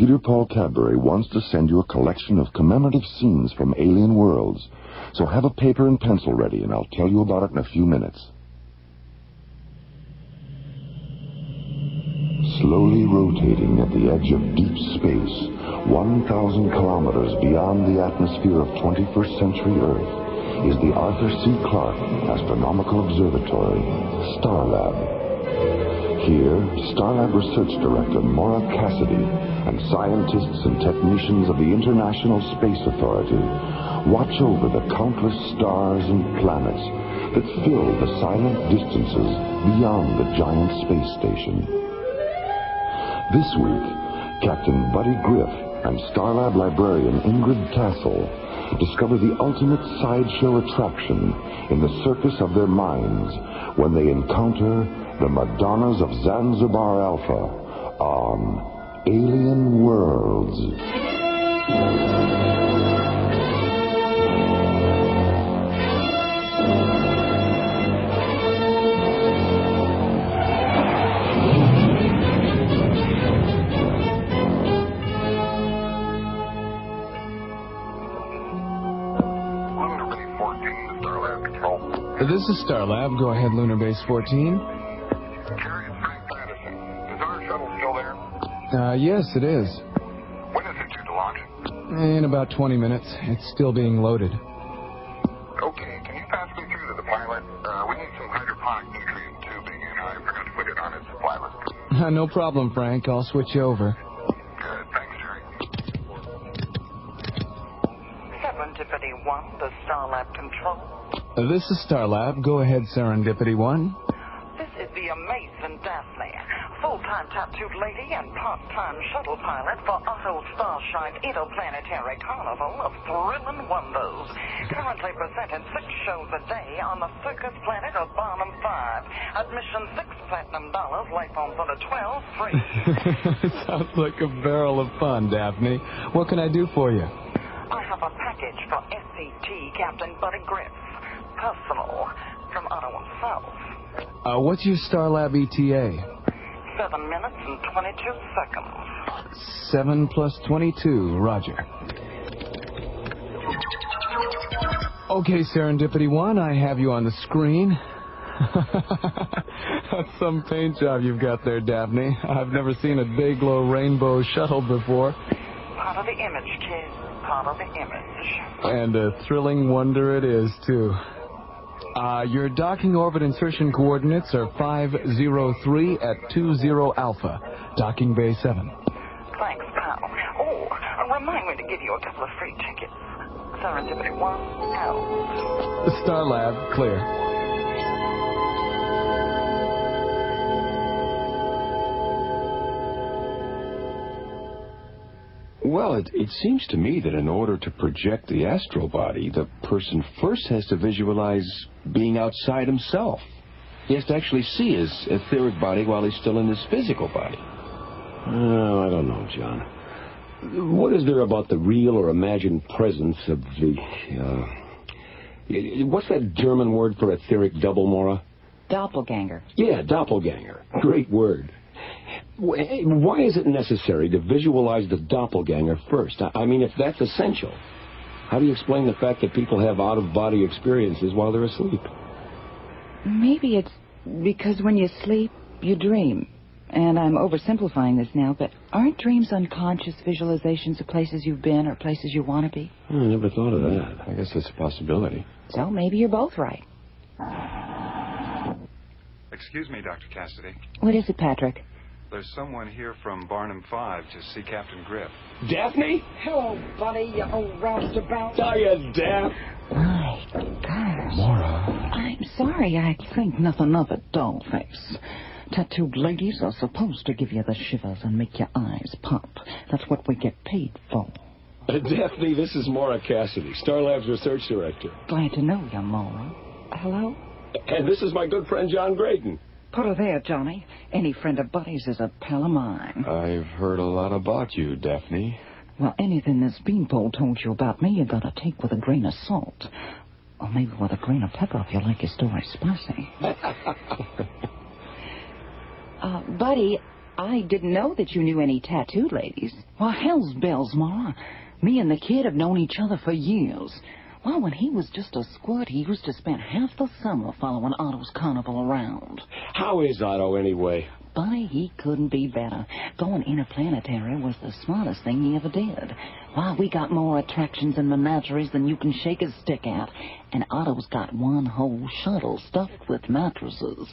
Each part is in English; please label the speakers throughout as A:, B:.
A: Peter Paul Cadbury wants to send you a collection of commemorative scenes from alien worlds. So have a paper and pencil ready, and I'll tell you about it in a few minutes. Slowly rotating at the edge of deep space, 1,000 kilometers beyond the atmosphere of 21st century Earth, is the Arthur C. Clarke Astronomical Observatory, Starlab. Here, Starlab Research Director Maura Cassidy and scientists and technicians of the International Space Authority watch over the countless stars and planets that fill the silent distances beyond the giant space station. This week, Captain Buddy Griff and Starlab librarian Ingrid Tassel discover the ultimate sideshow attraction in the circus of their minds when they encounter the Madonnas of Zanzibar Alpha on Alien Worlds.
B: Lunar Base 14 Starlab Control.
C: This is Starlab. Go ahead, Lunar Base 14. Uh, yes, it is.
B: When is it due to launch?
C: In about 20 minutes. It's still being loaded.
B: Okay, can you pass me through to the pilot? Uh, we need some hydroponic nutrient tubing, and I forgot to put it on his supply list.
C: no problem, Frank. I'll switch you over.
B: Good, thanks, Jerry.
D: Serendipity 1, the Starlab Control.
C: Uh, This is Starlab. Go ahead, Serendipity 1.
D: Tattooed lady and part-time shuttle pilot for Otto Starshine Interplanetary Carnival of Thrilling Wonders. Currently presenting six shows a day on the circus planet of Barnum 5. Admission six platinum dollars, life on for the 12 free.
C: It Sounds like a barrel of fun, Daphne. What can I do for you?
D: I have a package for SCT Captain Buddy Griff. Personal, from Otto himself.
C: Uh, what's your Starlab ETA?
D: Seven minutes and 22 seconds.
C: 7 plus 22. Roger. Okay, Serendipity 1, I have you on the screen. That's some paint job you've got there, Daphne. I've never seen a day-glow rainbow shuttle before.
D: Part of the image, kid. Part of the image.
C: And a thrilling wonder it is, too. Uh, your docking orbit insertion coordinates are 503 at 20 Alpha, docking bay 7.
D: Thanks, pal. Oh, remind me to give you a couple of free tickets. Serendipity 1, out.
C: Starlab, clear.
E: Well, it, it seems to me that in order to project the astral body, the person first has to visualize being outside himself. He has to actually see his etheric body while he's still in his physical body.
F: Oh, I don't know, John. What is there about the real or imagined presence of the, uh, what's that German word for etheric double, Maura?
G: Doppelganger.
F: Yeah, doppelganger. Great word. Wh- Why is it necessary to visualize the doppelganger first? I- I mean, if that's essential, how do you explain the fact that people have out-of-body experiences while they're asleep?
G: Maybe it's because when you sleep, you dream. And I'm oversimplifying this now, but aren't dreams unconscious visualizations of places you've been or places you want to be?
F: Hmm, I never thought of that.
E: I guess that's a possibility.
G: So maybe you're both right.
H: Excuse me, Dr. Cassidy.
G: What is it, Patrick?
H: There's someone here from Barnum 5 to see Captain Griff.
F: Daphne?
G: Hello, buddy, you old roustabout.
F: Are you Daph?
G: My gosh.
C: Maura.
G: I'm sorry, I think nothing of it, dollface. Tattooed ladies are supposed to give you the shivers and make your eyes pop. That's what we get paid for.
F: Uh, Daphne, this is Maura Cassidy, Starlab's research director.
G: Glad to know you, Maura. Hello?
F: And this is my good friend John Graydon.
G: Put her there, Johnny. Any friend of Buddy's is a pal of mine.
E: I've heard a lot about you, Daphne.
G: Well, anything this beanpole told you about me, you gotta take with a grain of salt. Or maybe with a grain of pepper if you like your story spicy. uh, Buddy, I didn't know that you knew any tattooed ladies. Why, hell's bells, Mara. Me and the kid have known each other for years. Why, when he was just a squirt, he used to spend half the summer following Otto's carnival around.
F: How is Otto, anyway?
G: Buddy, he couldn't be better. Going interplanetary was the smartest thing he ever did. Why, we got more attractions and menageries than you can shake a stick at. And Otto's got one whole shuttle stuffed with mattresses.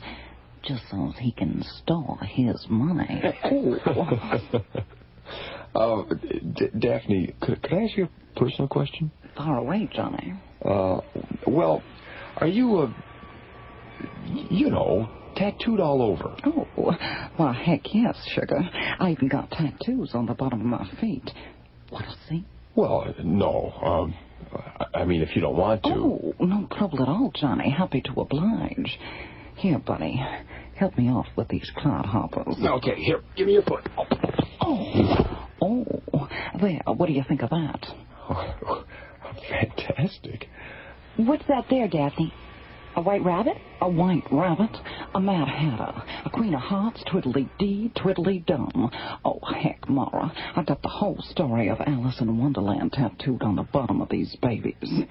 G: Just so he can store his money.
E: Uh, D- Daphne, could, could I ask you a personal question?
G: Far away, Johnny.
E: Uh, well, are you, uh, you know, tattooed all over?
G: Oh, well, heck yes, sugar. I even got tattoos on the bottom of my feet. Want to see?
E: Well, no. Um, I- mean, if you don't want to.
G: Oh, no trouble at all, Johnny. Happy to oblige. Here, buddy. Help me off with these clodhoppers.
F: Okay, here, give me your foot.
G: Oh, oh. There, what do you think of that?
E: Fantastic.
G: What's that there, Daphne? A white rabbit? A white rabbit? A mad hatter? A queen of hearts? Twiddly-dee, twiddly-dum. Oh, heck, Mara. I've got the whole story of Alice in Wonderland tattooed on the bottom of these babies.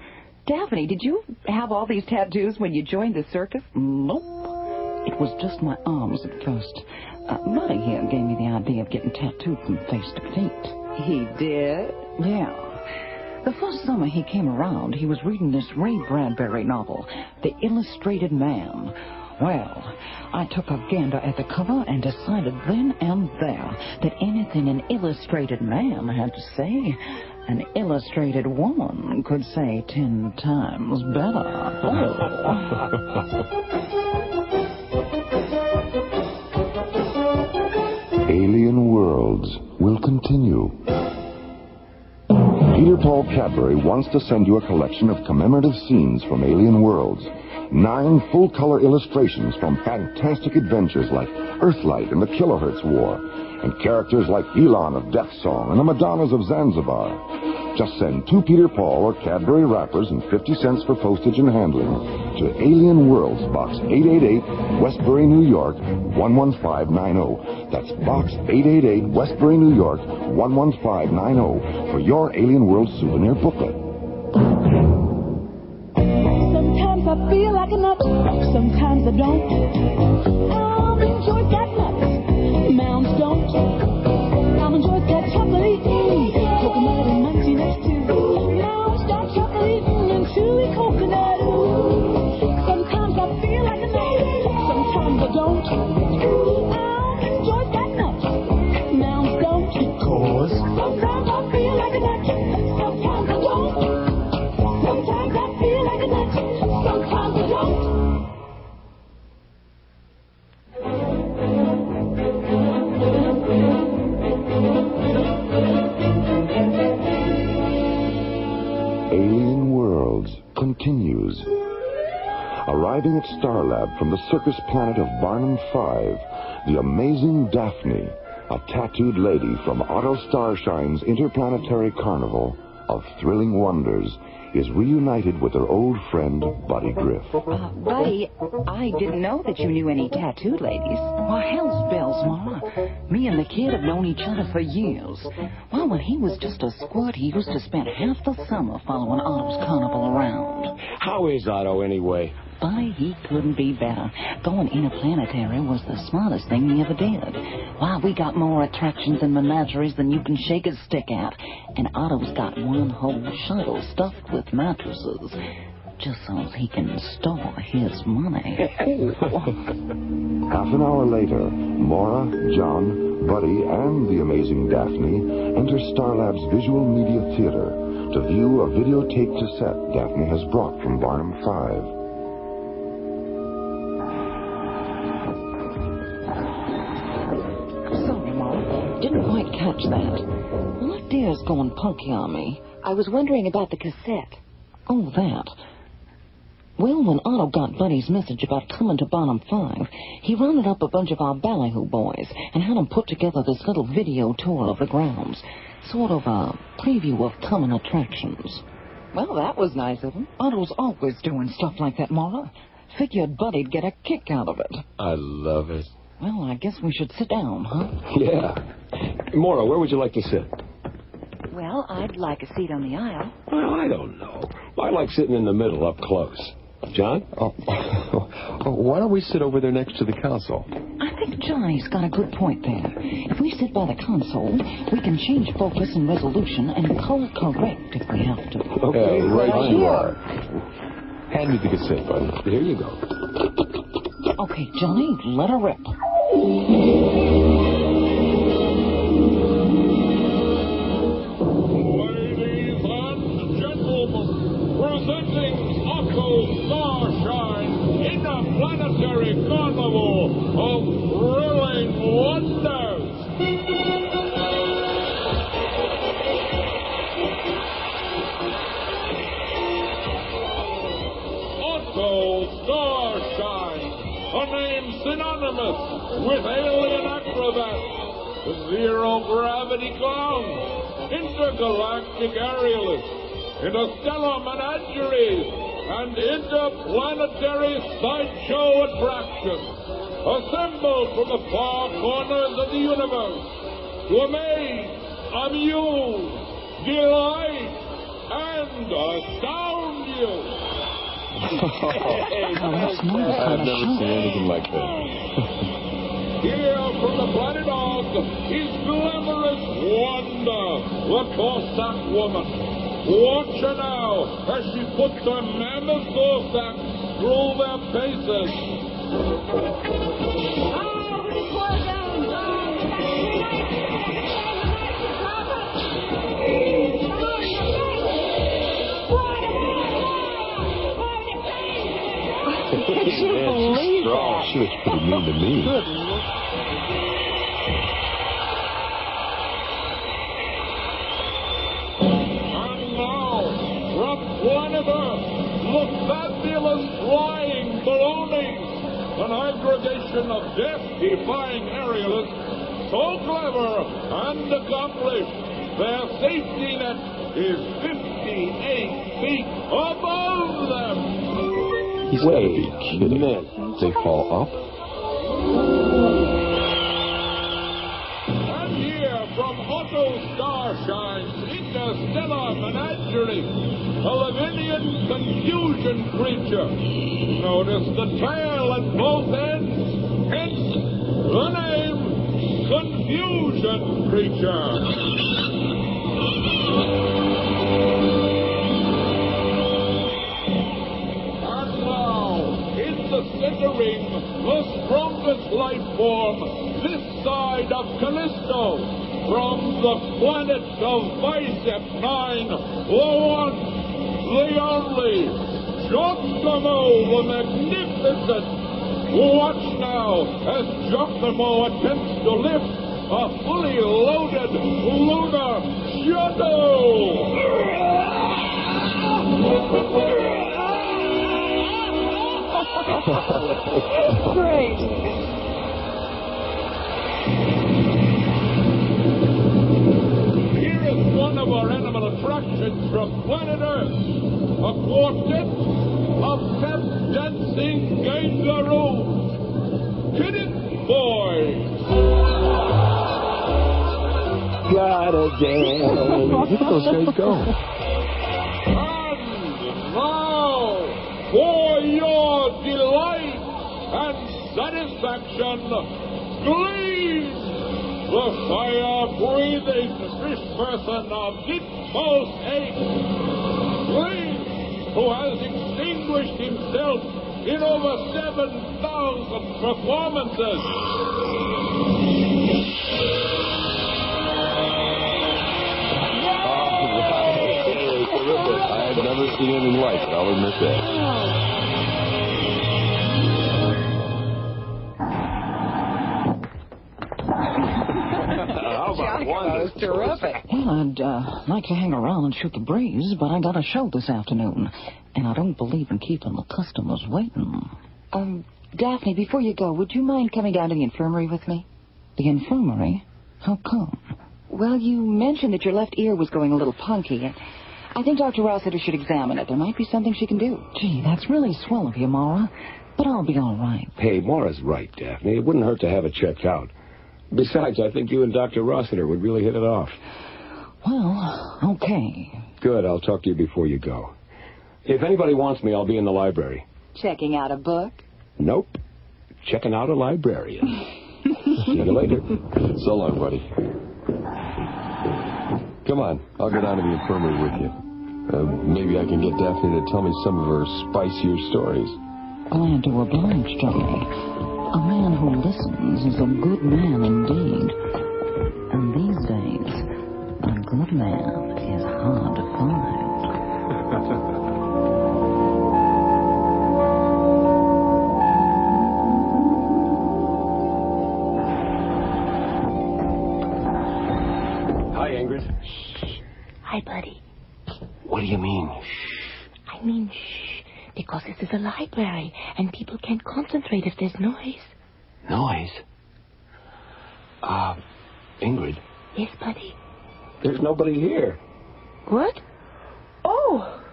G: Daphne, did you have all these tattoos when you joined the circus? Nope. It was just my arms at first. Uh, Buddy here gave me the idea of getting tattooed from face to feet. He did? Yeah. The first summer he came around, he was reading this Ray Bradbury novel, The Illustrated Man. Well, I took a gander at the cover and decided then and there that anything an illustrated man had to say, an illustrated woman could say ten times better.
A: Alien Worlds will continue. Peter Paul Cadbury wants to send you a collection of commemorative scenes from Alien Worlds. Nine full-color illustrations from fantastic adventures like Earthlight and the Kilohertz War, and characters like Elon of Death Song and the Madonnas of Zanzibar. Just send two Peter Paul or Cadbury wrappers and 50 cents for postage and handling to Alien Worlds, Box 888, Westbury, New York, 11590. That's Box 888, Westbury, New York, 11590 for your Alien World souvenir booklet.
I: Sometimes I feel like a nut, sometimes I don't. I'm
A: continues. Arriving at Starlab from the circus planet of Barnum 5, the amazing Daphne, a tattooed lady from Otto Starshine's interplanetary carnival of thrilling wonders, is reunited with her old friend, Buddy Griff.
G: Uh, Buddy, I didn't know that you knew any tattooed ladies. Why, hell's bells, Mama. Me and the kid have known each other for years. Why, when he was just a squirt, he used to spend half the summer following Otto's carnival around.
F: How is Otto, anyway?
G: Buddy, he couldn't be better. Going interplanetary was the smartest thing he ever did. Why, we got more attractions and menageries than you can shake a stick at. And Otto's got one whole shuttle stuffed with mattresses. Just so he can store his money.
A: Half an hour later, Maura, John, Buddy, and the amazing Daphne enter Starlab's Visual Media Theater to view a videotape cassette Daphne has brought from Barnum 5.
G: Didn't quite catch that. What dear's going punky on me?
J: I was wondering about the cassette.
G: Oh, that. Well, when Otto got Buddy's message about coming to Bottom 5, he rounded up a bunch of our ballyhoo boys and had 'em put together this little video tour of the grounds. Sort of a preview of coming attractions. Well, that was nice of him. Otto's always doing stuff like that, Mara. Figured Buddy'd get a kick out of it.
F: I love it.
G: Well, I guess we should sit down, huh?
F: Yeah. Maura, where would you like to sit?
J: Well, I'd like a seat on the aisle.
F: Well, I don't know. I like sitting in the middle up close. John?
E: Oh, why don't we sit over there next to the console?
G: I think Johnny's got a good point there. If we sit by the console, we can change focus and resolution and color correct if we have to.
F: Okay,
E: Uh, right
F: right
E: you
F: here.
E: are. Hand me the cassette, buddy.
F: Here you go.
G: Okay, Johnny, let her rip.
K: Thank you. With alien acrobats, zero gravity clowns, intergalactic aerialists, interstellar menageries, and interplanetary sideshow attractions, assembled from the far corners of the universe to amaze, amuse, delight, and astound you.
E: I've never seen anything like that.
K: Here from the planet Oz is glamorous Wanda, the Cossack woman. Watch her now as she puts her mammoth Cossacks through their paces.
E: Man, she's strong. She was pretty mean to me.
K: Fabulous flying balloonies, an aggregation of death-defying aerialists, so clever and accomplished, their safety net is 58 feet above them.
E: He's got to be kidding. They fall up?
K: A Lavinian confusion creature. Notice the tail at both ends, hence the name Confusion Creature. And now, in the center ring, the strongest life form this side of Callisto, from the planet of Bicep 9, the one, the only, Giacomo the Magnificent. Watch now as Giacomo attempts to lift a fully loaded lunar shuttle.
G: Great.
K: Here is one of our animal attractions from planet Earth. A quartet of pep dancing kangaroos. Kiddick boys.
F: Gotta dance.
E: Look at those guys go.
K: And now, for your delight and satisfaction, Glean, the fire-breathing fish person of Ditmo's Eight. Glean, who has distinguished himself in over 7,000 performances.
E: Terrific. I have never seen anything like it. I'll admit that.
F: How about one?
G: terrific. Well, I'd uh, like to hang around and shoot the breeze, but I got a show this afternoon, and I don't believe in keeping the customers waiting.
J: Um, Daphne, before you go, would you mind coming down to the infirmary with me?
G: The infirmary? How come?
J: Well, you mentioned that your left ear was going a little punky, and I think Dr. Rossiter should examine it. There might be something she can do.
G: Gee, that's really swell of you, Mara. but I'll be all right.
F: Hey, Mara's right, Daphne. It wouldn't hurt to have it checked out. Besides, I think you and Dr. Rossiter would really hit it off.
G: Well, okay.
F: Good, I'll talk to you before you go. If anybody wants me, I'll be in the library.
J: Checking out a book?
F: Nope. Checking out a librarian. See you later.
E: So long, buddy. Come on, I'll go down to the infirmary with you. Uh, maybe I can get Daphne to tell me some of her spicier stories.
G: Glad to oblige, Johnny. A man who listens is a good man indeed. And these days, good man is hard to find.
F: Hi, Ingrid. Shh.
L: Hi, buddy.
F: What do you mean? Shh.
L: I mean, shh, because this is a library, and people can't concentrate if there's noise.
F: Noise? Uh, Ingrid,
L: Yes, buddy.
F: There's nobody here.
L: What? Oh,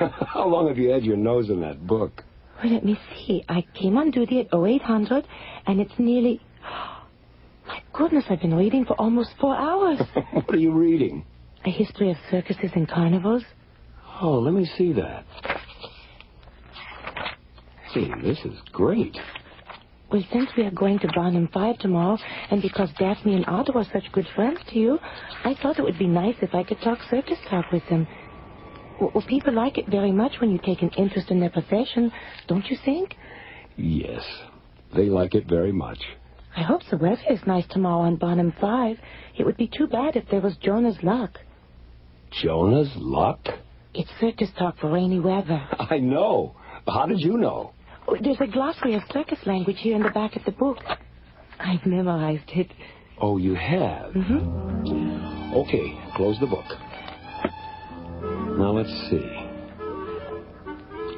F: How long have you had your nose in that book?
L: well, let me see. I came on duty at 0800, and it's nearly... My goodness, I've been reading for almost four hours.
F: what are you reading?
L: A history of circuses and carnivals.
F: Oh, let me see that. See, this is great.
L: Well, since we are going to Barnum 5 tomorrow, and because Daphne and Otto are such good friends to you, I thought it would be nice if I could talk circus talk with them. Well, well, people like it very much when you take an interest in their profession, don't you think?
F: Yes, they like it very much.
L: I hope the weather is nice tomorrow on Barnum 5. It would be too bad if there was Jonah's luck.
F: Jonah's luck?
L: It's circus talk for rainy weather.
F: I know. How did you know?
L: Oh, There's a glossary of circus language here in the back of the book. I've memorized it.
F: Oh, you have?
L: Mm-hmm.
F: Okay, close the book. Now let's see.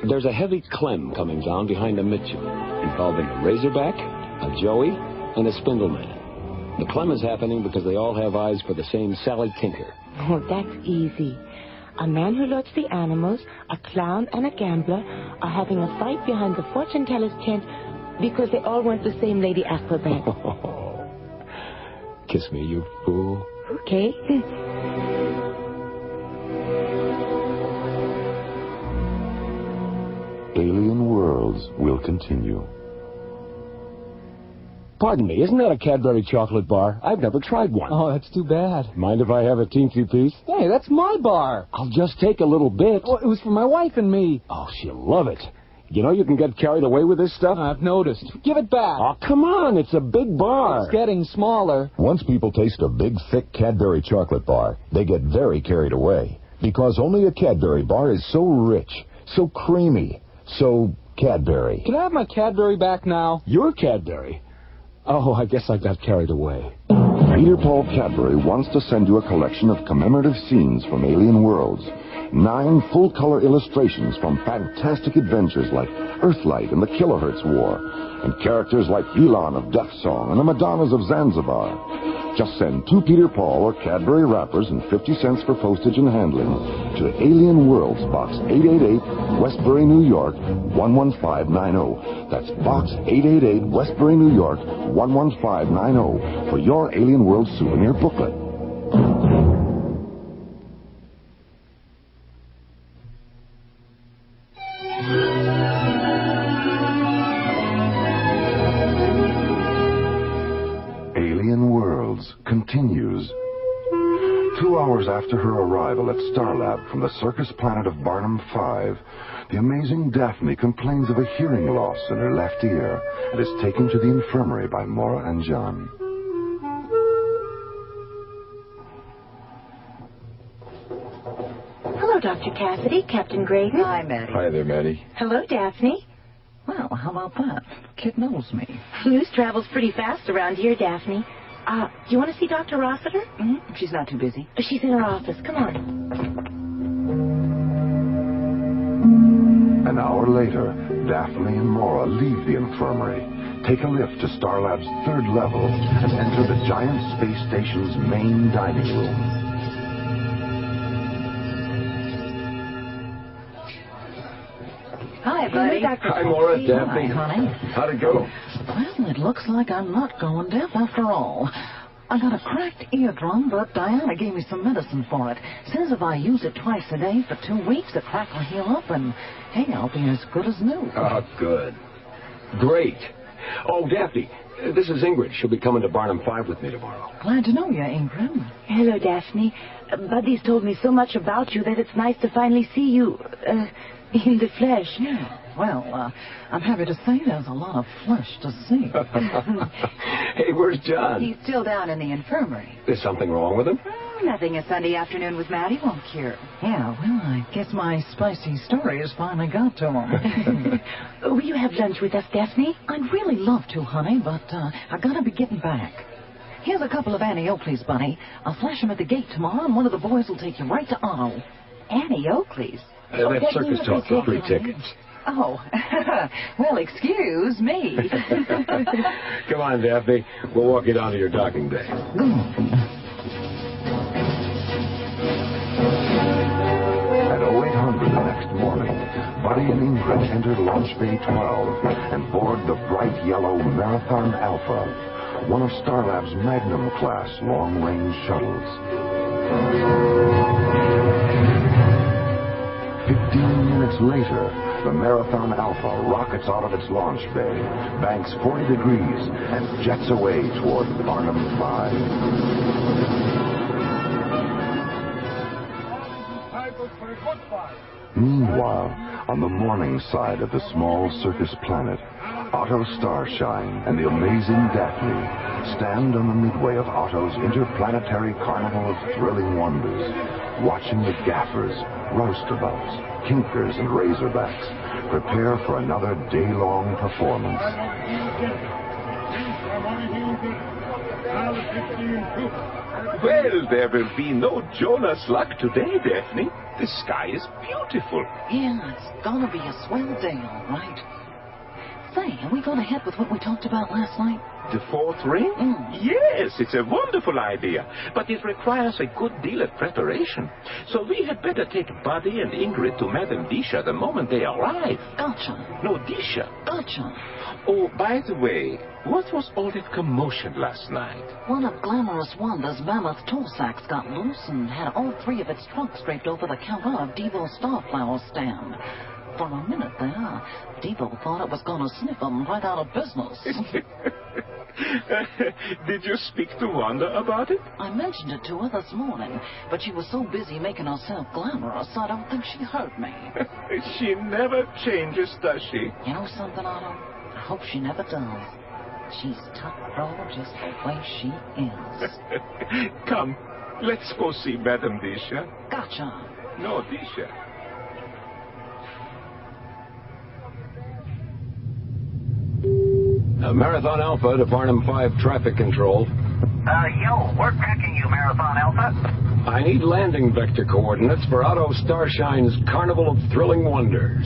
F: There's a heavy clem coming down behind a Mitchell, involving a razorback, a joey, and a spindleman. The clem is happening because they all have eyes for the same Sally Tinker.
L: Oh, that's easy. A man who loads the animals, a clown, and a gambler are having a fight behind the fortune teller's tent because they all want the same lady acrobat.
F: Kiss me, you fool.
L: Okay?
A: Alien Worlds will continue.
F: Pardon me, isn't that a Cadbury chocolate bar? I've never tried one.
C: Oh, that's too bad.
F: Mind if I have a teensy piece?
C: Hey, that's my bar.
F: I'll just take a little bit.
C: Well, it was for my wife and me.
F: Oh, she'll love it. You know you can get carried away with this stuff?
C: I've noticed. Give it back.
F: Oh, come on, it's a big bar.
C: It's getting smaller.
M: Once people taste a big, thick Cadbury chocolate bar, they get very carried away. Because only a Cadbury bar is so rich, so creamy, so Cadbury.
C: Can I have my Cadbury back now?
F: Your Cadbury? Oh, I guess I got carried away.
A: Peter Paul Cadbury wants to send you a collection of commemorative scenes from Alien Worlds. Nine full-color illustrations from fantastic adventures like Earthlight and the Kilohertz War, and characters like Elon of Death Song and the Madonnas of Zanzibar. Just send two Peter Paul or Cadbury wrappers and 50 cents for postage and handling to Alien Worlds, Box 888, Westbury, New York, 11590. That's Box 888, Westbury, New York, 11590 for your Alien World souvenir booklet. After her arrival at Starlab from the circus planet of Barnum 5, the amazing Daphne complains of a hearing loss in her left ear and is taken to the infirmary by Maura and John.
L: Hello, Dr. Cassidy, Captain Graydon.
G: Hi, Maddie.
E: Hi there, Maddie.
L: Hello, Daphne.
G: Well, how about that? Kid knows me.
L: News travels pretty fast around here, Daphne. Uh, do you want to see Dr. Rossiter?
G: Mm-hmm. She's not too busy.
L: She's in her office. Come on.
A: An hour later, Daphne and Maura leave the infirmary, take a lift to Starlab's third level, and enter the giant space station's main dining room.
G: Hi, buddy.
F: Hi, Maura, Daphne.
G: Hi, honey.
F: How'd it go?
G: Well, it looks like I'm not going deaf after all. I got a cracked eardrum, but Diana gave me some medicine for it. Says if I use it twice a day for two weeks, the crack will heal up, and hey, I'll be as good as new.
F: Oh, good. Great. Oh, Daphne, this is Ingrid. She'll be coming to Barnum 5 with me tomorrow.
G: Glad to know you, Ingrid.
L: Hello, Daphne. Uh, Buddy's told me so much about you that it's nice to finally see you uh, in the flesh.
G: Yeah. Well, uh, I'm happy to say there's a lot of flesh to see.
F: hey, where's John?
J: He's still down in the infirmary.
F: Is something wrong with him?
J: Oh, nothing a Sunday afternoon with Maddie won't cure.
G: Yeah, well, I guess my spicy story has finally got to him.
L: Will you have lunch with us, Daphne?
G: I'd really love to, honey, but uh, I gotta be getting back. Here's a couple of Annie Oakley's, Bunny. I'll flash them at the gate tomorrow, and one of the boys will take you right to Arnold.
J: Annie Oakley's?
F: Uh, that's circus talk for free tickets.
J: Oh, well, excuse me.
F: Come on, Daphne. We'll walk you down to your docking bay.
A: At 0800 the next morning, Buddy and Ingrid entered Launch Bay 12 and board the bright yellow Marathon Alpha, one of Starlab's Magnum class long-range shuttles. Fifteen minutes later, the Marathon Alpha rockets out of its launch bay, banks 40 degrees, and jets away toward Barnum 5. Meanwhile, on the morning side of the small circus planet, Otto Starshine and the amazing Daphne stand on the midway of Otto's interplanetary carnival of thrilling wonders, watching the gaffers, roustabout, kinkers, and razorbacks prepare for another day-long performance.
E: Well, there will be no Jonah's luck today, Daphne. The sky is beautiful.
G: Yeah, it's gonna be a swell day, all right. Say, are we going ahead with what we talked about last night?
E: The fourth ring? Mm. Yes, it's a wonderful idea, but it requires a good deal of preparation. So we had better take Buddy and Ingrid to Madame Disha the moment they arrive.
G: Gotcha.
E: No, Disha.
G: Gotcha.
E: Oh, by the way, what was all that commotion last night?
G: One of Glamorous Wanda's mammoth toe sacks got loose and had all three of its trunks draped over the counter of Devo's Starflower stand. For a minute there, Devo thought it was gonna snip 'em right out of business.
E: Did you speak to Wanda about it?
G: I mentioned it to her this morning, but she was so busy making herself glamorous, I don't think she heard me.
E: she never changes, does she?
G: You know something, Otto? I hope she never does. She's tough girl just the way she is.
E: Come, let's go see Madame Disha.
G: Gotcha.
E: No, Disha.
F: Uh, Marathon Alpha to Barnum 5 traffic control.
N: Uh, yo, we're tracking you, Marathon Alpha.
F: I need landing vector coordinates for Otto Starshine's Carnival of Thrilling Wonders.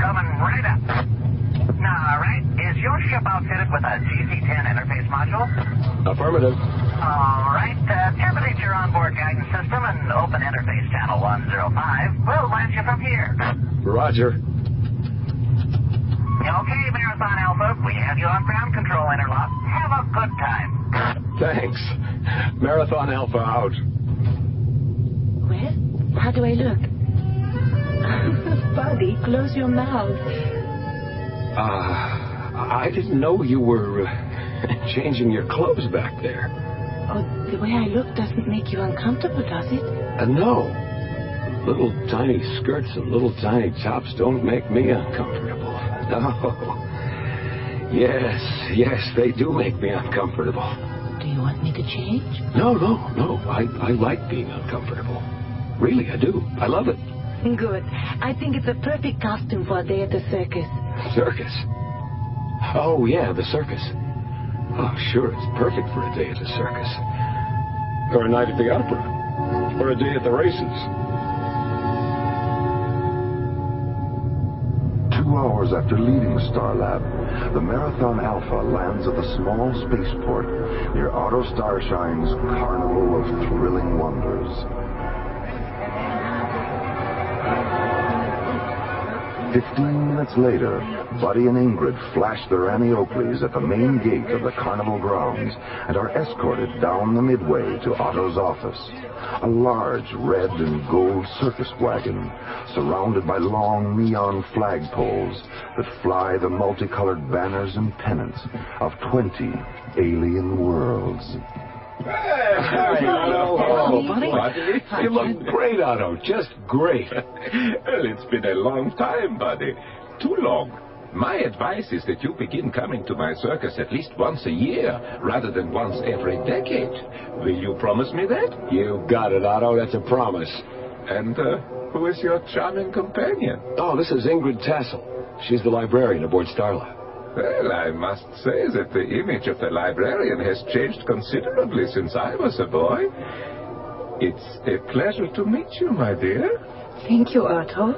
N: Coming right up. Now, all right, is your ship outfitted with a GC-10 interface module?
F: Affirmative.
N: All right, uh, terminate your onboard guidance system and open interface channel 105. We'll launch you from here.
F: Roger.
N: Okay, Marathon Alpha, we have you on ground control interlock. Have a good time.
F: Thanks. Marathon Alpha out.
L: Well, how do I look? Buddy, close your mouth.
F: Uh, I didn't know you were uh, changing your clothes back there.
L: Oh, the way I look doesn't make you uncomfortable, does it?
F: Uh, no. Little tiny skirts and little tiny tops don't make me uncomfortable. No. Yes, yes, they do make me uncomfortable.
L: Do you want me to change?
F: No, no, no. I, I like being uncomfortable. Really, I do. I love it.
L: Good. I think it's a perfect costume for a day at the circus.
F: Circus. Oh, yeah, the circus. Oh, sure, it's perfect for a day at the circus. Or a night at the opera. Or a day at the races.
A: Hours after leaving Starlab, the Marathon Alpha lands at the small spaceport near Otto Starshine's Carnival of Thrilling Wonders. Fifteen minutes later, Buddy and Ingrid flash their Annie Oakleys at the main gate of the carnival grounds and are escorted down the midway to Otto's office. A large red and gold circus wagon surrounded by long neon flagpoles that fly the multicolored banners and pennants of 20 alien worlds.
F: Hello, buddy. You look great, Otto. Just great.
O: well, it's been a long time, buddy. Too long. My advice is that you begin coming to my circus at least once a year, rather than once every decade. Will you promise me that?
F: You got it, Otto. That's a promise.
O: And uh, who is your charming companion?
F: Oh, this is Ingrid Tassel. She's the librarian aboard Starlab.
O: Well, I must say that the image of the librarian has changed considerably since I was a boy. It's a pleasure to meet you, my dear.
G: Thank you, Otto.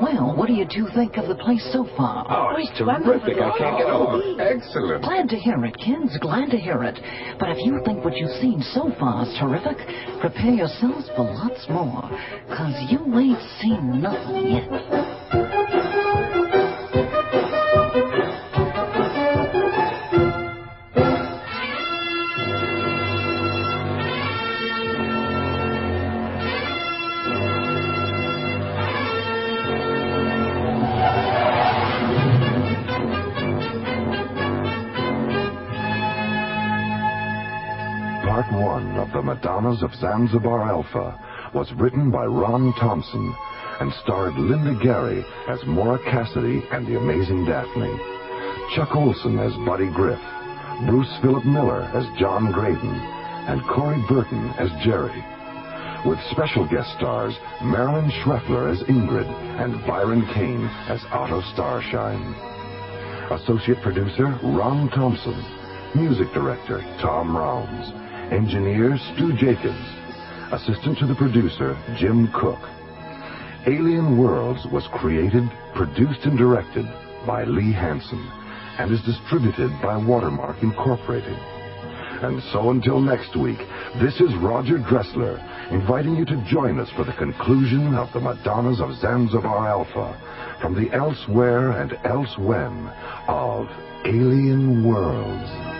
G: Well, what do you two think of the place so far?
O: Oh, it's terrific. I can't get over it. Excellent.
G: Glad to hear it, kids. Glad to hear it. But if you think what you've seen so far is terrific, prepare yourselves for lots more. Because you ain't seen nothing yet.
A: Of Zanzibar Alpha was written by Ron Thompson and starred Linda Gary as Maura Cassidy and the Amazing Daphne, Chuck Olson as Buddy Griff, Bruce Philip Miller as John Graydon, and Corey Burton as Jerry. With special guest stars Marilyn Schreffler as Ingrid and Byron Kane as Otto Starshine. Associate producer Ron Thompson. Music director Tom Rounds. Engineer Stu Jacobs. Assistant to the producer Jim Cook. Alien Worlds was created, produced, and directed by Lee Hansen and is distributed by Watermark Incorporated. And so until next week, this is Roger Dressler inviting you to join us for the conclusion of the Madonnas of Zanzibar Alpha from the elsewhere and elsewhen of Alien Worlds.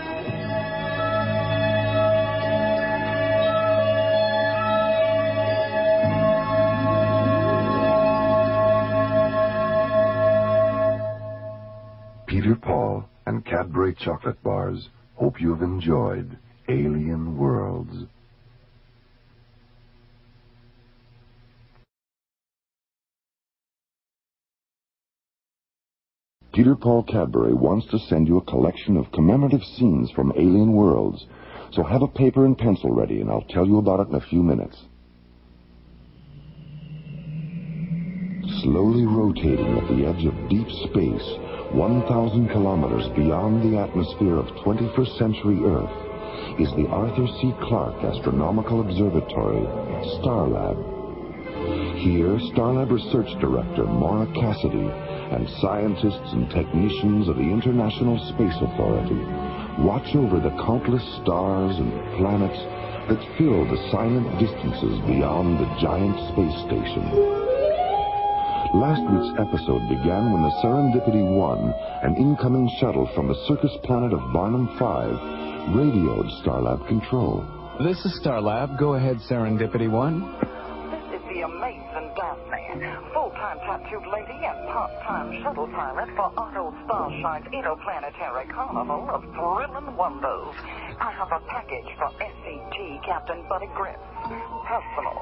A: Paul and Cadbury chocolate bars hope you've enjoyed Alien Worlds. Peter Paul Cadbury wants to send you a collection of commemorative scenes from Alien Worlds, so have a paper and pencil ready and I'll tell you about it in a few minutes. Slowly rotating at the edge of deep space, 1,000 kilometers beyond the atmosphere of 21st century Earth, is the Arthur C. Clarke Astronomical Observatory, Starlab. Here, Starlab Research Director Maura Cassidy and scientists and technicians of the International Space Authority watch over the countless stars and planets that fill the silent distances beyond the giant space station. Last week's episode began when the Serendipity 1, an incoming shuttle from the circus planet of Barnum 5, radioed Starlab Control.
C: This is Starlab. Go ahead, Serendipity 1.
D: This is the amazing Daphne, full-time tattooed lady and part-time shuttle pilot for Otto Starshine's interplanetary carnival of thrilling wonders. I have a package for SCG Captain Buddy Griff. Personal,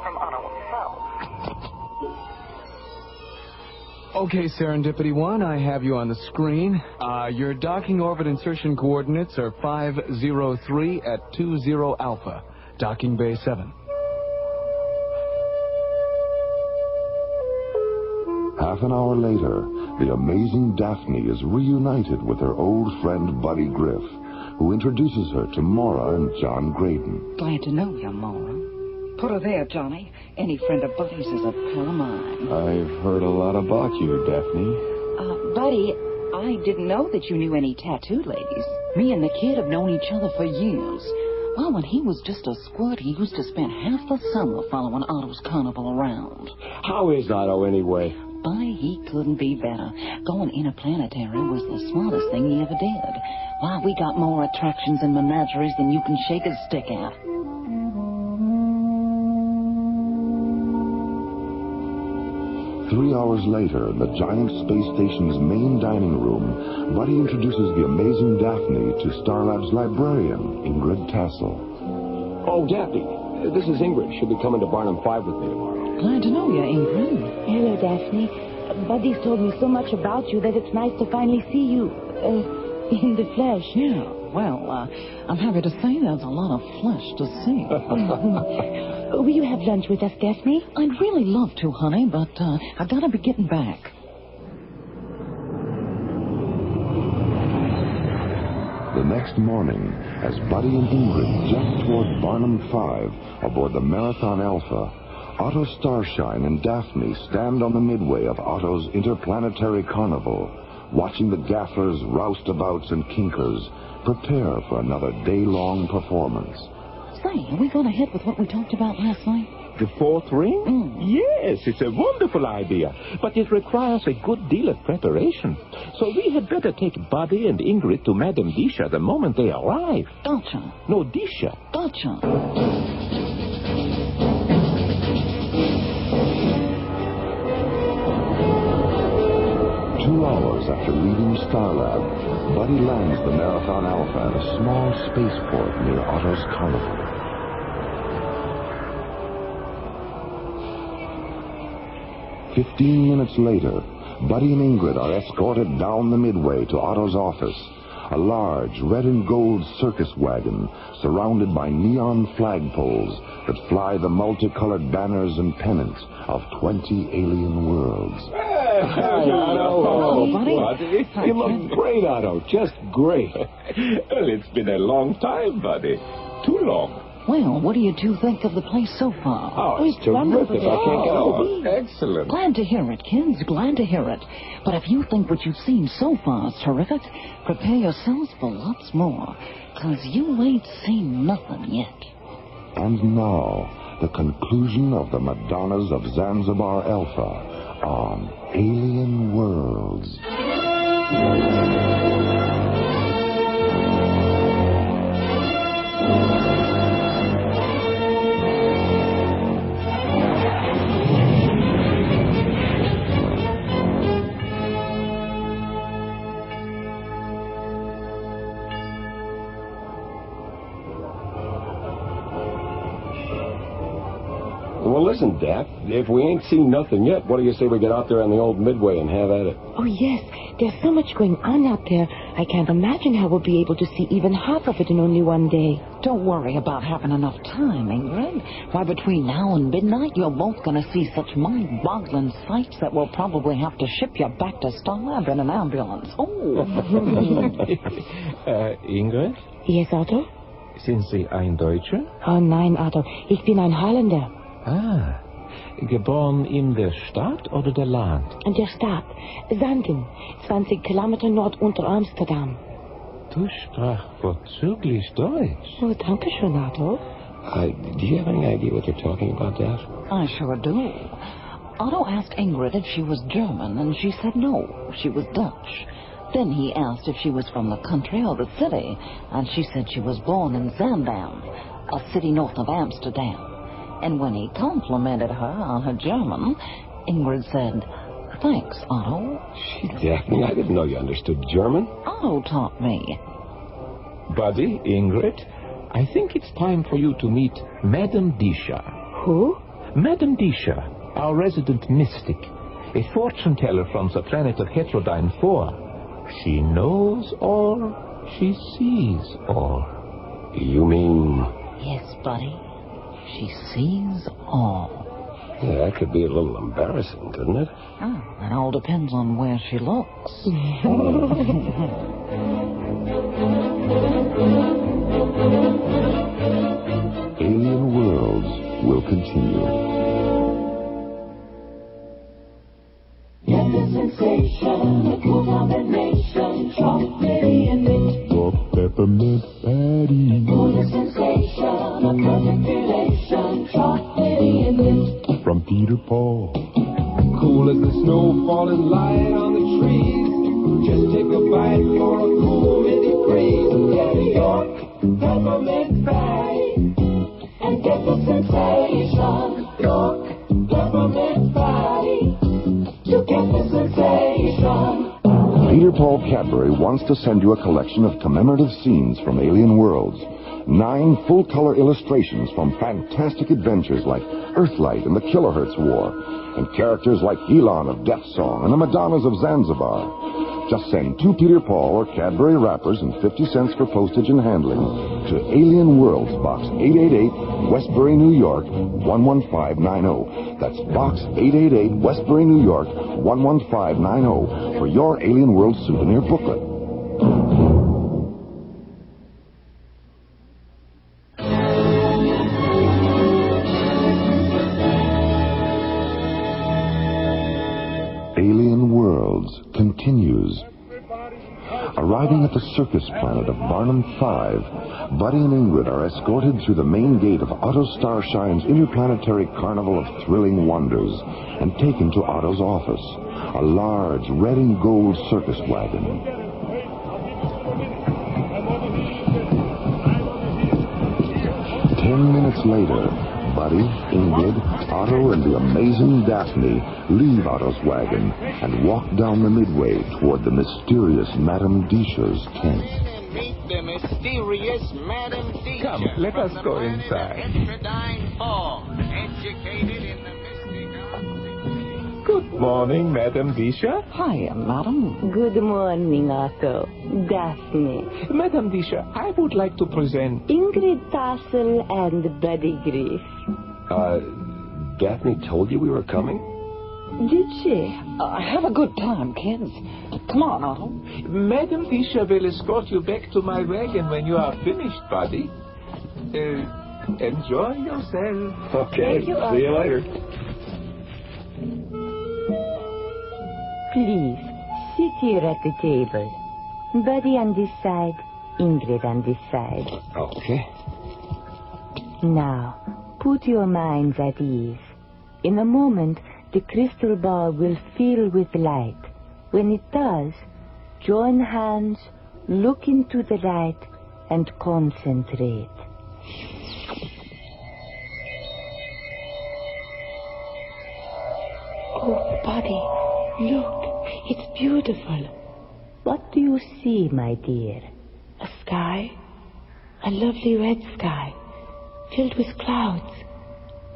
D: from Otto himself.
C: Okay, Serendipity 1, I have you on the screen. Uh, your docking orbit insertion coordinates are 503 at 20 Alpha, docking bay 7.
A: Half an hour later, the amazing Daphne is reunited with her old friend Buddy Griff, who introduces her to Maura and John Graydon.
G: Glad to know you, Maura. Put her there, Johnny. Any friend of Buddy's is a pal of mine.
E: I've heard a lot about you, Daphne.
G: Uh, Buddy, I didn't know that you knew any tattooed ladies. Me and the kid have known each other for years. Well, when he was just a squirt, he used to spend half the summer following Otto's carnival around.
F: How is Otto, anyway?
G: Buddy, he couldn't be better. Going interplanetary was the smartest thing he ever did. Why, we got more attractions and menageries than you can shake a stick at.
A: Three hours later, in the giant space station's main dining room, Buddy introduces the amazing Daphne to Starlab's librarian, Ingrid Tassel.
F: Oh, Daphne, this is Ingrid. She'll be coming to Barnum 5 with me tomorrow.
G: Glad to know you, Ingrid.
L: Hello, Daphne. Buddy's told me so much about you that it's nice to finally see you uh, in the flesh.
G: Yeah, well, uh, I'm happy to say there's a lot of flesh to see.
L: Will you have lunch with us, Daphne?
G: I'd really love to, honey, but uh, I gotta be getting back.
A: The next morning, as Buddy and Ingrid jump toward Barnum 5 aboard the Marathon Alpha, Otto Starshine and Daphne stand on the midway of Otto's interplanetary carnival, watching the gaffers, roustabouts, and kinkers prepare for another day-long performance.
G: Say, are we going ahead with what we talked about last night?
O: The fourth ring? Mm. Yes, it's a wonderful idea, but it requires a good deal of preparation. So we had better take Buddy and Ingrid to Madame Disha the moment they arrive.
G: Gotcha.
O: No, Disha.
G: Gotcha.
A: Two hours after leaving Starlab, Buddy lands the Marathon Alpha at a small spaceport near Otto's carnival. Fifteen minutes later, Buddy and Ingrid are escorted down the midway to Otto's office, a large red and gold circus wagon surrounded by neon flagpoles that fly the multicolored banners and pennants of 20 alien worlds.
F: Hey, Hello,
O: buddy.
F: You look great, Otto. Just great.
O: well, it's been a long time, buddy. Too long.
G: Well, what do you two think of the place so far?
O: Oh, it's terrific. I can't get over it. Excellent.
G: Glad to hear it, kids. Glad to hear it. But if you think what you've seen so far is terrific, prepare yourselves for lots more. Because you ain't seen nothing yet.
A: And now, the conclusion of the Madonnas of Zanzibar Alpha on Alien Worlds.
F: Well, listen, Dap. If we ain't seen nothing yet, what do you say we get out there on the old Midway and have at it?
L: Oh, yes. There's so much going on out there. I can't imagine how we'll be able to see even half of it in only one day.
G: Don't worry about having enough time, Ingrid. Why, between now and midnight, you're both going to see such mind-boggling sights that we'll probably have to ship you back to Starlab in an ambulance. Oh.
O: äh, Ingrid,
L: Yes, Otto?
O: sind Sie ein Deutscher?
L: Oh nein, Otto. Ich bin ein Holländer.
O: Ah, geboren in der Stadt oder der Land?
L: In der Stadt. Zaandam. 20 Kilometer nord unter Amsterdam.
O: Du sprach vorzüglich Deutsch.
L: Oh, danke schön, Otto.
F: Uh, do you have any idea what they're talking about, Dap?
G: I sure do. Otto asked Ingrid if she was German, and she said no, she was Dutch. Then he asked if she was from the country or the city, and she said she was born in Zaandam, a city north of Amsterdam. And when he complimented her on her German, Ingrid said, Thanks, Otto.
F: She Daphne, I didn't know you understood German.
G: Otto taught me.
O: Buddy, Ingrid, I think it's time for you to meet Madame Disha.
L: Who?
O: Madame Disha, our resident mystic, a fortune teller from the planet of Heterodyne 4. She knows all, she sees all.
F: You mean...
G: Yes, buddy. She sees all.
F: Yeah, that could be a little embarrassing, couldn't it?
G: Ah, oh, it all depends on where she looks.
A: Alien Worlds will continue.
I: Get the sensation, a cool combination, chocolatey and mint.
M: The peppermint patty.
I: Cool the sensation, a perfect
M: From Peter Paul.
I: Cool
P: as the snow falling light on the trees. Just take a bite for a cool mini breeze. Get a York peppermint patty and get the sensation. York peppermint patty to get the sensation.
A: Peter Paul Cadbury wants to send you a collection of commemorative scenes from Alien Worlds. Nine full-color illustrations from fantastic adventures like Earthlight and the Kilohertz War, and characters like Elon of Death Song and the Madonnas of Zanzibar. Just send two Peter Paul or Cadbury wrappers and 50 cents for postage and handling to Alien Worlds, Box 888, Westbury, New York, 11590. That's Box 888, Westbury, New York, 11590 for your Alien World souvenir booklet. At the circus planet of Barnum 5, Buddy and Ingrid are escorted through the main gate of Otto Starshine's interplanetary carnival of thrilling wonders and taken to Otto's office, a large red and gold circus wagon. Ten minutes later, Buddy, Ingrid, Otto, and the amazing Daphne leave Otto's wagon and walk down the midway toward the mysterious Madame Disha's tent.
Q: Meet the mysterious Madame Teacher.
O: Come, let us go inside.
Q: Educated in the
O: Good morning, Madame Disha.
G: Hiya, madam.
R: Good morning, Otto. Daphne.
O: Madame Disha, I would like to present.
R: Ingrid Tassel and Buddy Griff.
F: Uh, Daphne told you we were coming?
R: Did she?
G: Uh, have a good time, kids. Come on, Otto.
O: Madame Disha will escort you back to my wagon when you are finished, buddy. Uh, enjoy yourself.
F: Okay,
R: you,
F: see you later.
R: Please, sit here at the table. Buddy on this side, Ingrid on this side.
F: Okay.
R: Now, put your minds at ease. In a moment, the crystal ball will fill with light. When it does, join hands, look into the light, and concentrate.
L: Oh, Buddy, look. It's beautiful.
R: What do you see, my dear?
L: A sky. A lovely red sky. Filled with clouds.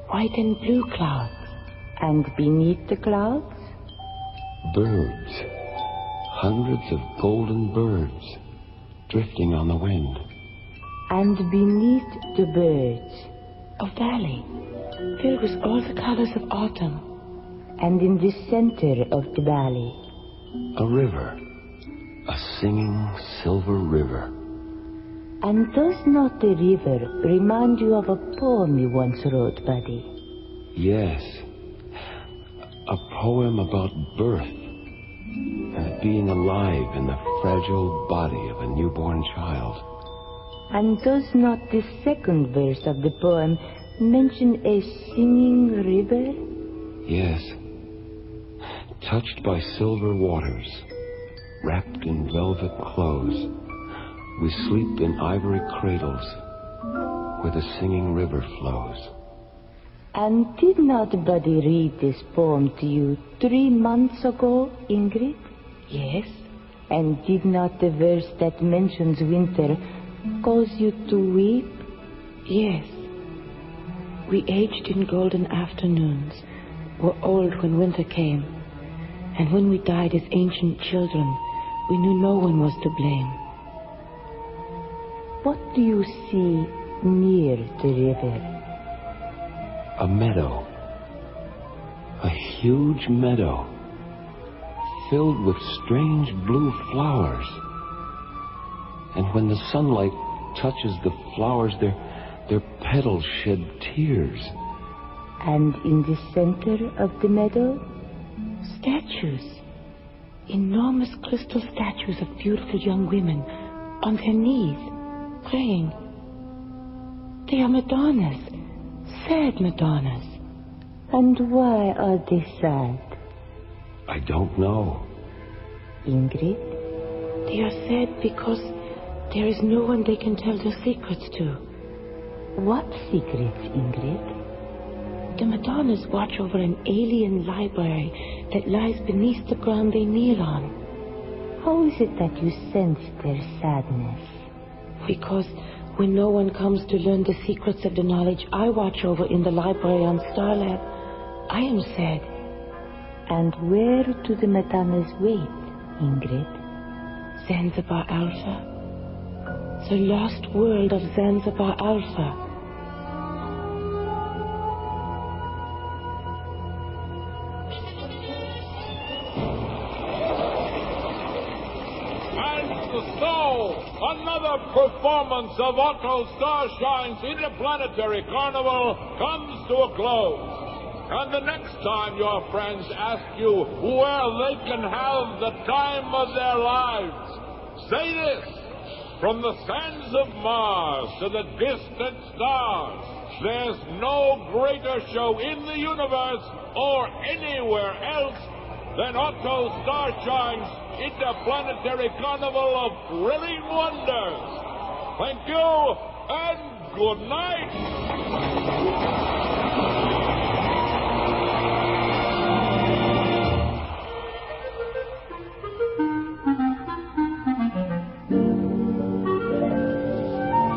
L: White and blue clouds.
R: And beneath the clouds?
F: Birds. Hundreds of golden birds drifting on the wind.
R: And beneath the birds?
L: A valley. Filled with all the colors of autumn.
R: And in the center of the valley?
F: A river. A singing silver river.
R: And does not the river remind you of a poem you once wrote, Buddy?
F: Yes. A poem about birth and being alive in the fragile body of a newborn child.
R: And does not the second verse of the poem mention a singing river?
F: Yes. Touched by silver waters, wrapped in velvet clothes, we sleep in ivory cradles where the singing river flows.
R: And did not Buddy read this poem to you three months ago, Ingrid?
L: Yes.
R: And did not the verse that mentions winter cause you to weep?
L: Yes. We aged in golden afternoons, were old when winter came, and when we died as ancient children, we knew no one was to blame.
R: What do you see near the river?
F: A meadow. A huge meadow. Filled with strange blue flowers. And when the sunlight touches the flowers, their, their petals shed tears.
R: And in the center of the meadow?
L: Statues. Enormous crystal statues of beautiful young women on their knees, praying. They are Madonnas, sad Madonnas.
R: And why are they sad?
F: I don't know.
R: Ingrid?
L: They are sad because there is no one they can tell their secrets to.
R: What secrets, Ingrid?
L: The Madonnas watch over an alien library that lies beneath the ground they kneel on.
R: How is it that you sense their sadness?
L: Because when no one comes to learn the secrets of the knowledge I watch over in the library on Starlab, I am sad.
R: And where do the Madonnas wait, Ingrid?
L: Zanzibar Alpha. The lost world of Zanzibar Alpha.
K: Performance of Otto Starshine's Interplanetary Carnival comes to a close. And the next time your friends ask you where they can have the time of their lives, say this. From the sands of Mars to the distant stars, there's no greater show in the universe or anywhere else than Otto Starshine's Interplanetary Carnival of Thrilling Wonders. Thank you and good night.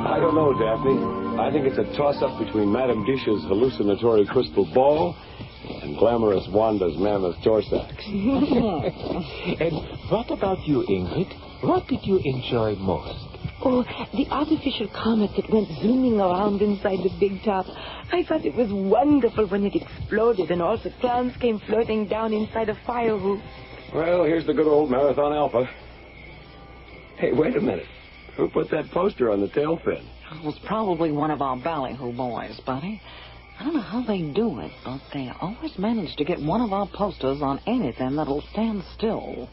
F: I don't know, Daphne. I think it's a toss-up between Madame Disha's hallucinatory crystal ball and glamorous Wanda's mammoth torsax.
S: and what about you, Ingrid? What did you enjoy most?
L: Oh, the artificial comet that went zooming around inside the big top. I thought it was wonderful when it exploded and all the clowns came floating down inside a fire hoop.
F: Well, here's the good old Marathon Alpha. Hey, wait a minute. Who put that poster on the tail fin?
G: It was probably one of our ballyhoo boys, Buddy. I don't know how they do it, but they always manage to get one of our posters on anything that'll stand still.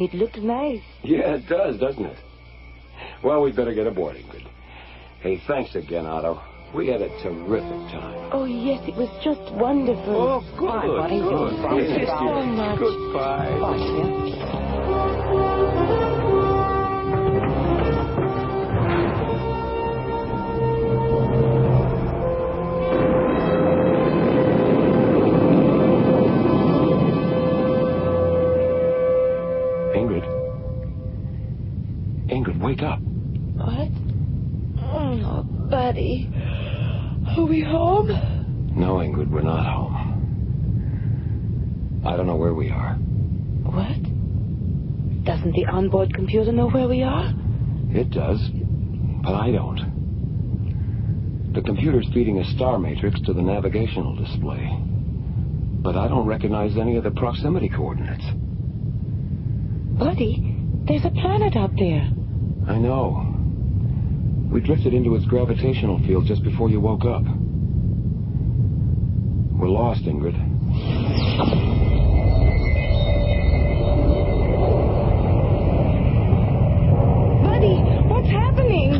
L: It looks nice.
F: Yeah, it does, doesn't it? Well, we'd better get aboard, Ingrid. Hey, thanks again, Otto. We had a terrific time.
L: Oh, yes, it was just wonderful.
F: Oh, good,
L: Bye, buddy.
F: good.
L: Thank you so much.
F: Goodbye.
L: Bye, dear.
F: Ingrid. Ingrid, wake up.
L: Are we home?
F: No, Ingrid, we're not home. I don't know where we are.
L: What? Doesn't the onboard computer know where we are?
F: It does, but I don't. The computer's feeding a star matrix to the navigational display. But I don't recognize any of the proximity coordinates.
L: Buddy, there's a planet out there.
F: I know. We drifted into its gravitational field just before you woke up. We're lost, Ingrid.
L: Buddy, what's happening?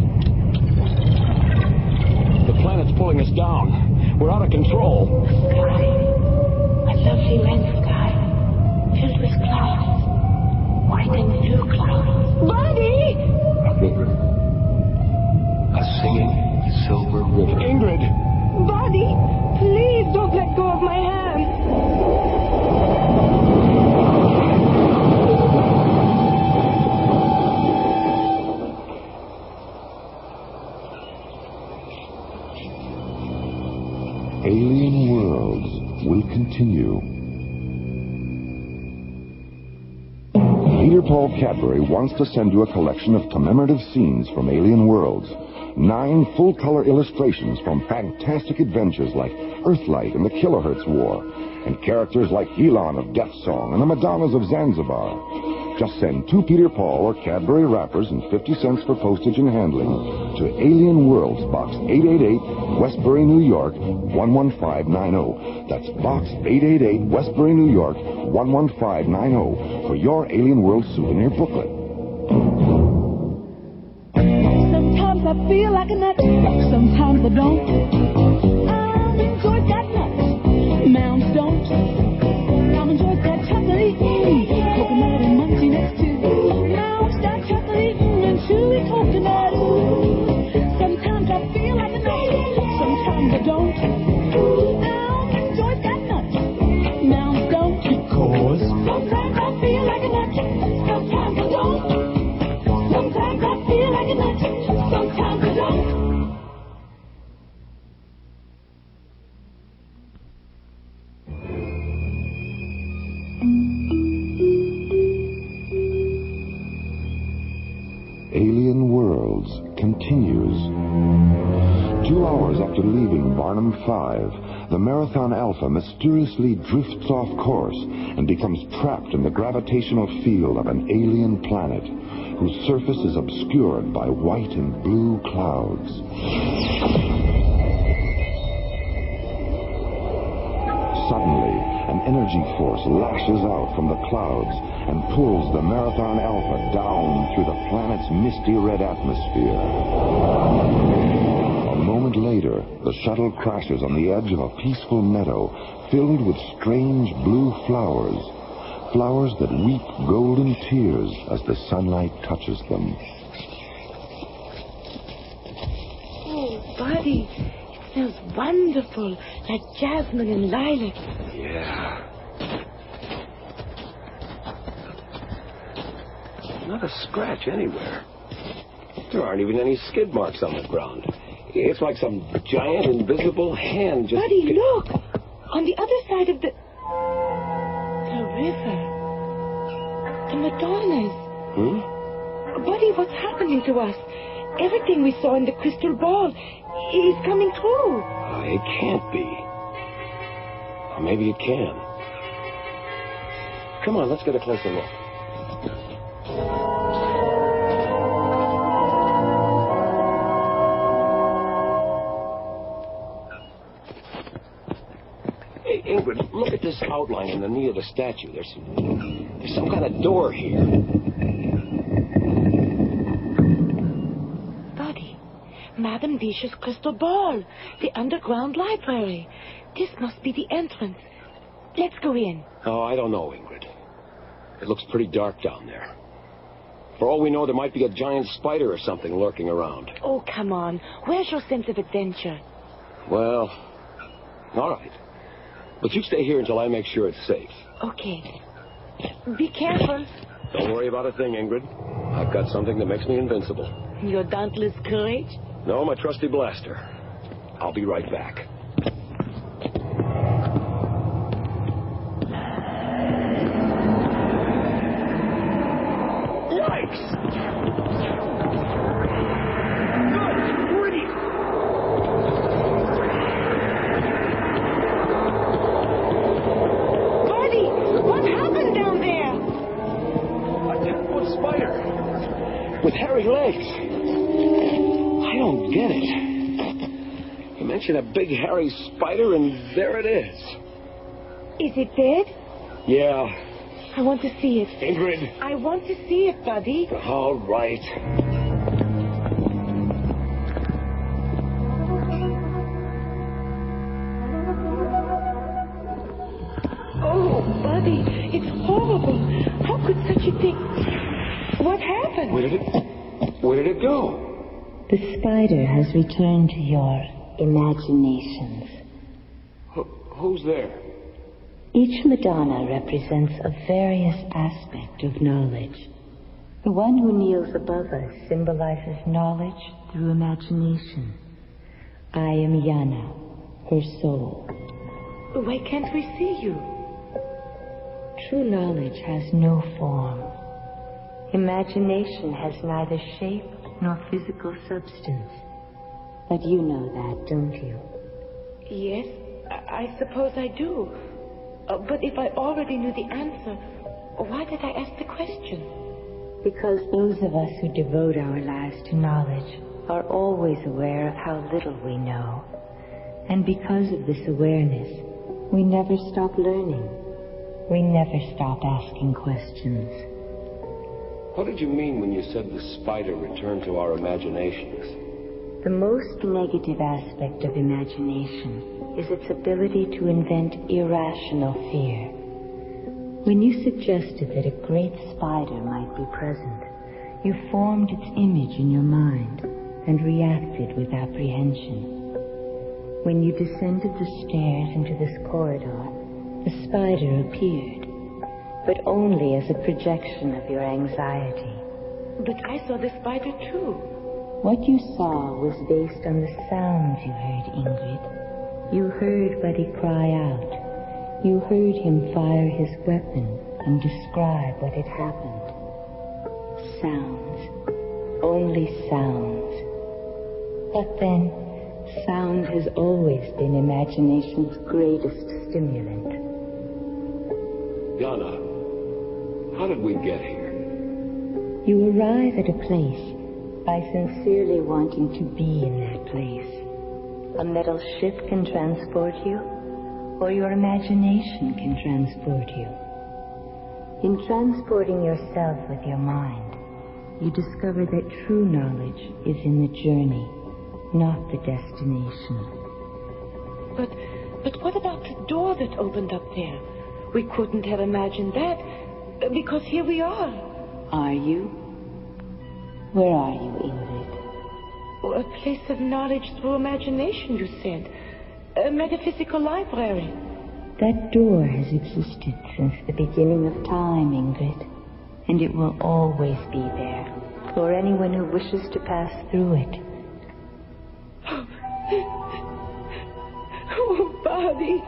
F: The planet's pulling us down. We're out of control. Singing silver river. Ingrid!
L: Buddy, please don't let go of my hand.
A: Alien Worlds will continue. Paul Cadbury wants to send you a collection of commemorative scenes from Alien Worlds. Nine full-color illustrations from fantastic adventures like Earthlight and the Kilohertz War, and characters like Elon of Death Song and the Madonnas of Zanzibar. Just send two Peter Paul or Cadbury wrappers and 50 cents for postage and handling to Alien Worlds, Box 888, Westbury, New York, 11590. That's Box 888, Westbury, New York, 11590 for your Alien World souvenir booklet.
I: Sometimes I feel like a nut, sometimes I don't.
A: Two hours after leaving Barnum 5, the Marathon Alpha mysteriously drifts off course and becomes trapped in the gravitational field of an alien planet whose surface is obscured by white and blue clouds. Suddenly, an energy force lashes out from the clouds and pulls the Marathon Alpha down through the planet's misty red atmosphere. A moment later, the shuttle crashes on the edge of a peaceful meadow filled with strange blue flowers. Flowers that weep golden tears as the sunlight touches them.
L: Oh, buddy, it smells wonderful, like jasmine and lilac.
F: Yeah. Not a scratch anywhere. There aren't even any skid marks on the ground. It's like some giant invisible hand just.
L: Buddy, look! On the other side of the... The river. The Madonnas.
F: Hmm?
L: Buddy, what's happening to us? Everything we saw in the crystal ball is coming true.
F: Oh, it can't be. Or maybe it can. Come on, let's get a closer look. Hey, Ingrid, look at this outline in the knee of the statue. There's, there's some kind of door here.
L: Buddy, Madame Disha's crystal ball, the underground library. This must be the entrance. Let's go in.
F: Oh, I don't know, Ingrid. It looks pretty dark down there. For all we know, there might be a giant spider or something lurking around.
L: Oh, come on. Where's your sense of adventure?
F: Well, all right. But you stay here until I make sure it's safe.
L: Okay. Be careful.
F: Don't worry about a thing, Ingrid. I've got something that makes me invincible.
L: Your dauntless courage.
F: No, my trusty blaster. I'll be right back. A spider, and there it is.
L: Is it dead?
F: Yeah,
L: I want to see it.
F: Ingrid.
L: I want to see it, Buddy.
F: All right.
L: Oh, Buddy, it's horrible. How could such a thing... What happened?
F: Where did it? Where did it go?
R: The spider has returned to your imaginations.
F: Who's there?
R: Each Madonna represents a various aspect of knowledge. The one who kneels above us symbolizes knowledge through imagination. I am Yana, her soul.
L: Why can't we see you?
R: True knowledge has no form. Imagination has neither shape nor physical substance. But you know that, don't you?
L: Yes, I, I suppose I do. Uh, but if I already knew the answer, why did I ask the question?
R: Because those of us who devote our lives to knowledge are always aware of how little we know. And because of this awareness, we never stop learning. We never stop asking questions.
F: What did you mean when you said the spider returned to our imaginations?
R: The most negative aspect of imagination is its ability to invent irrational fear. When you suggested that a great spider might be present, you formed its image in your mind and reacted with apprehension. When you descended the stairs into this corridor, the spider appeared, but only as a projection of your anxiety.
L: But I saw the spider too.
R: What you saw was based on the sounds you heard, Ingrid. You heard Buddy cry out. You heard him fire his weapon and describe what had happened. Sounds. Only sounds. But then, sound has always been imagination's greatest stimulant.
F: Yana, how did we get here?
R: You arrive at a place by sincerely wanting to be in that place. A metal ship can transport you, or your imagination can transport you. In transporting yourself with your mind, you discover that true knowledge is in the journey, not the destination.
L: But, but what about the door that opened up there? We couldn't have imagined that, because here we are.
R: Are you? Where are you, Ingrid?
L: Oh, a place of knowledge through imagination, you said. A metaphysical library.
R: That door has existed since the beginning of time, Ingrid. And it will always be there for anyone who wishes to pass through it.
L: Oh, Bobby.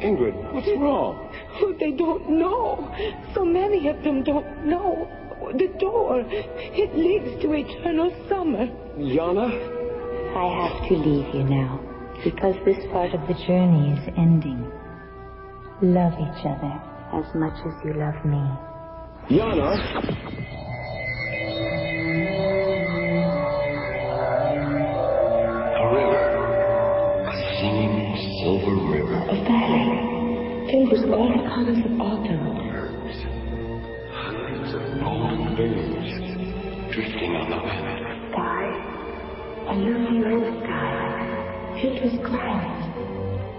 F: Ingrid, what's wrong?
L: Oh, they don't know. So many of them don't know. The door, it leads to eternal summer.
F: Yana?
R: I have to leave you now because this part of the journey is ending. Love each other as much as you love me.
F: Yana?
P: A river. A singing silver river.
L: A valley filled with all the colors of autumn. Filled with clouds,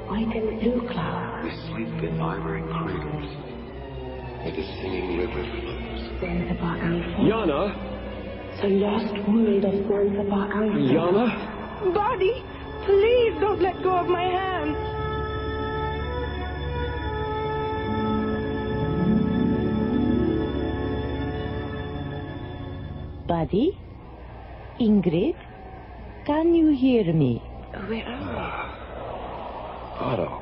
L: white and blue clouds.
P: We sleep in ivory cradles where the singing river flows.
L: Zanzibar Alpha,
F: Yana?
L: the lost world of Zanzibar Alpha.
F: Yana?
L: Buddy, please don't let go of my hand.
R: Buddy? Ingrid? Can you hear me?
L: Where are we?
F: Ah, Otto.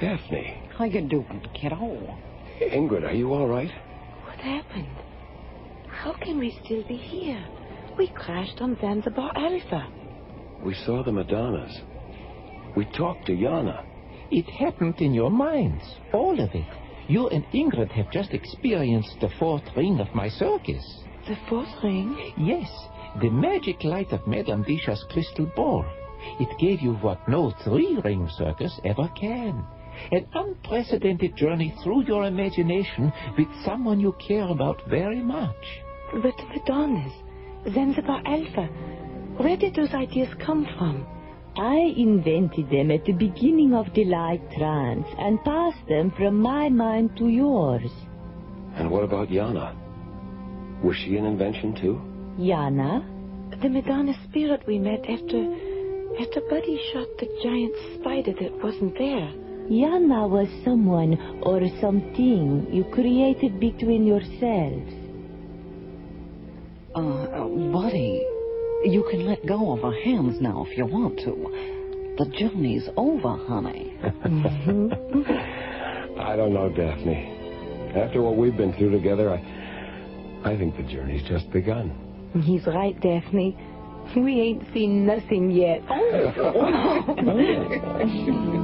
F: Daphne.
G: How you doing, kiddo?
F: Ingrid, are you all right?
L: What happened? How can we still be here? We crashed on Zanzibar Alpha.
F: We saw the Madonnas. We talked to Yana.
S: It happened in your minds, all of it. You and Ingrid have just experienced the fourth ring of my circus.
L: The fourth ring?
S: Yes, the magic light of Madame Disha's crystal ball. It gave you what no three-ring circus ever can. An unprecedented journey through your imagination with someone you care about very much.
L: But the Madonnas, Zanzibar Alpha, where did those ideas come from?
R: I invented them at the beginning of the light trance and passed them from my mind to yours.
F: And what about Yana? Was she an invention too?
R: Yana?
L: The Madonna spirit we met after after Buddy shot the giant spider that wasn't there.
R: Yana was someone or something you created between yourselves.
G: Uh, uh, buddy, you can let go of our hands now if you want to. The journey's over, honey.
F: I don't know, Daphne. After what we've been through together, I, I think the journey's just begun.
R: He's right, Daphne. We ain't seen nothing yet.
A: The oh.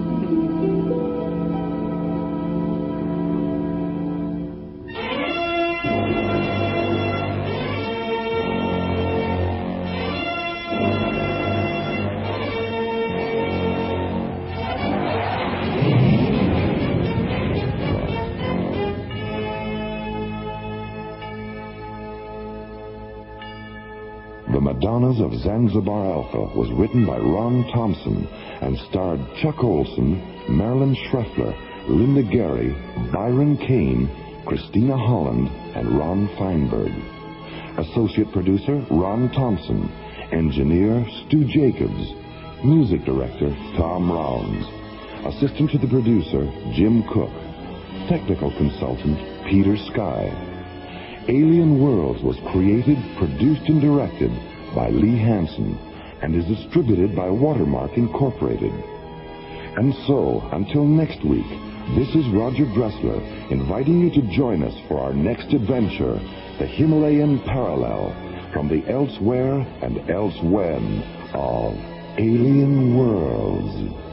A: Madonnas of Zanzibar Alpha was written by Ron Thompson and starred Chuck Olson, Marilyn Schreffler, Linda Gary, Byron Kane, Christina Holland, and Ron Feinberg. Associate producer Ron Thompson. Engineer Stu Jacobs. Music director Tom Rounds. Assistant to the producer Jim Cook. Technical consultant Peter Sky. Alien Worlds was created, produced, and directed by Lee Hansen and is distributed by Watermark Incorporated. And so, until next week, this is Roger Dressler inviting you to join us for our next adventure, the Himalayan Parallel, from the elsewhere and elsewhen of Alien Worlds.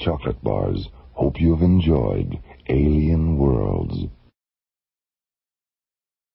A: Chocolate bars hope you have enjoyed Alien Worlds.